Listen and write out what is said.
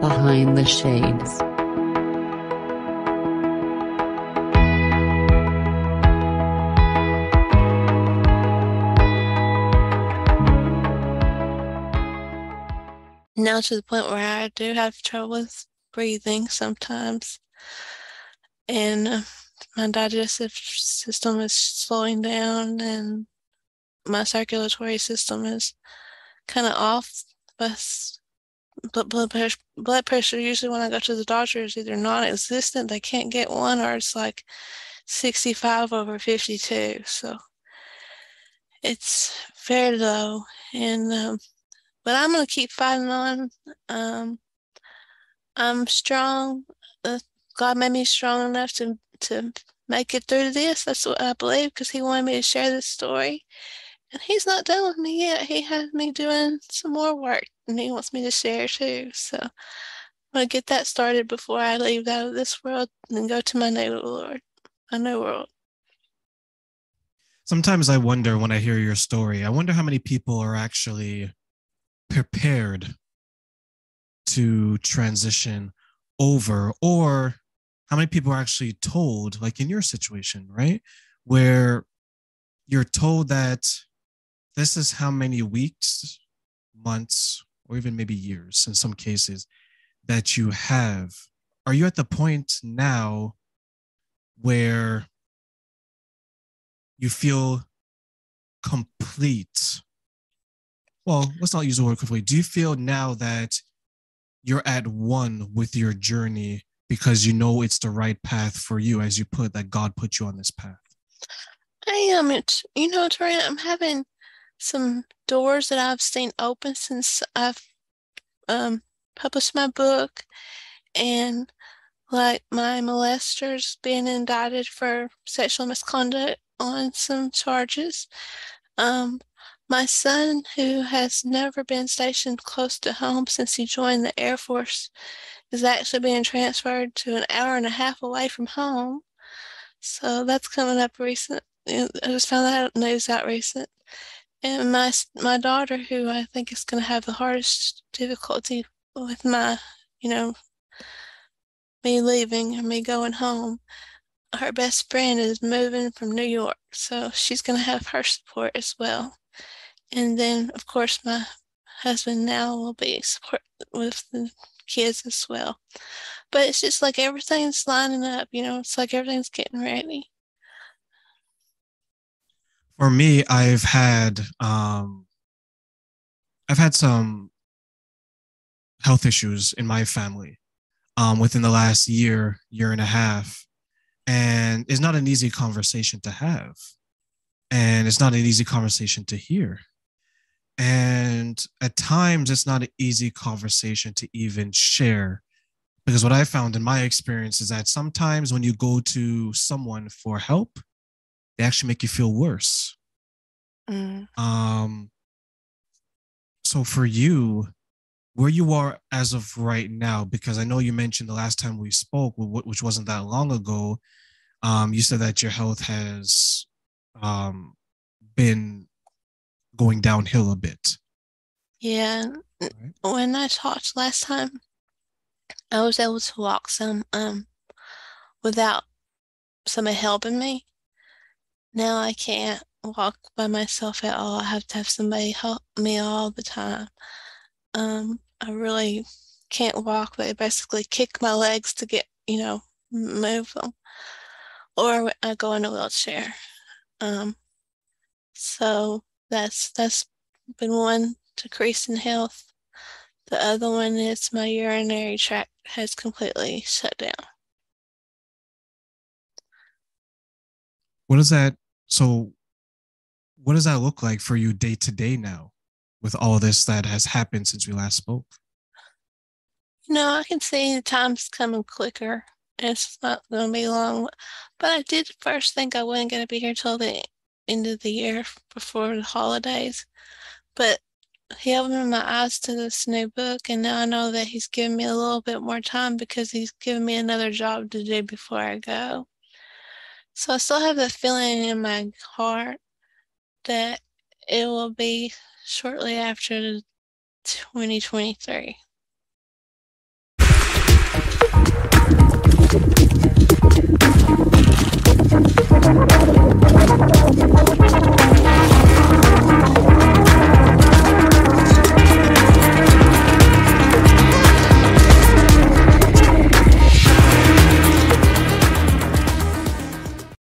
Behind the Shades. Now to the point where I do have trouble with breathing sometimes. And uh, my digestive system is slowing down and my circulatory system is kind of off. But blood pressure, blood pressure usually when I go to the doctor is either non-existent, they can't get one, or it's like 65 over 52. So it's very low. And um, but I'm gonna keep fighting on. Um, I'm strong. Uh, God made me strong enough to to make it through this. That's what I believe because He wanted me to share this story. And He's not done with me yet. He has me doing some more work and He wants me to share too. So I'm going to get that started before I leave out of this world and go to my new Lord, my new world. Sometimes I wonder when I hear your story, I wonder how many people are actually prepared to transition over or how many people are actually told like in your situation right where you're told that this is how many weeks months or even maybe years in some cases that you have are you at the point now where you feel complete well let's not use the word complete do you feel now that you're at one with your journey because you know it's the right path for you as you put that God put you on this path? I am. It, you know, Tori, I'm having some doors that I've seen open since I've um, published my book, and like my molesters being indicted for sexual misconduct on some charges. Um, my son, who has never been stationed close to home since he joined the Air Force, is actually being transferred to an hour and a half away from home. So that's coming up recent. I just found that news out recent. And my my daughter, who I think is going to have the hardest difficulty with my, you know, me leaving or me going home, her best friend is moving from New York, so she's going to have her support as well. And then, of course, my husband now will be support with the kids as well. But it's just like everything's lining up, you know, it's like everything's getting ready. For me, I've had um I've had some health issues in my family um within the last year, year and a half. And it's not an easy conversation to have. And it's not an easy conversation to hear and at times, it's not an easy conversation to even share. Because what I found in my experience is that sometimes when you go to someone for help, they actually make you feel worse. Mm. Um, so for you, where you are as of right now, because I know you mentioned the last time we spoke, which wasn't that long ago, um, you said that your health has um, been going downhill a bit. Yeah. Right. When I talked last time, I was able to walk some um without somebody helping me. Now I can't walk by myself at all. I have to have somebody help me all the time. Um, I really can't walk. They basically kick my legs to get, you know, move them. Or I go in a wheelchair. Um, so that's that's been one decrease in health. The other one is my urinary tract has completely shut down. What does that so what does that look like for you day to day now with all this that has happened since we last spoke? You know, I can see the time's coming quicker. It's not going to be long. But I did first think I wasn't going to be here till the end of the year before the holidays. But he opened my eyes to this new book, and now I know that he's given me a little bit more time because he's given me another job to do before I go. So I still have the feeling in my heart that it will be shortly after 2023.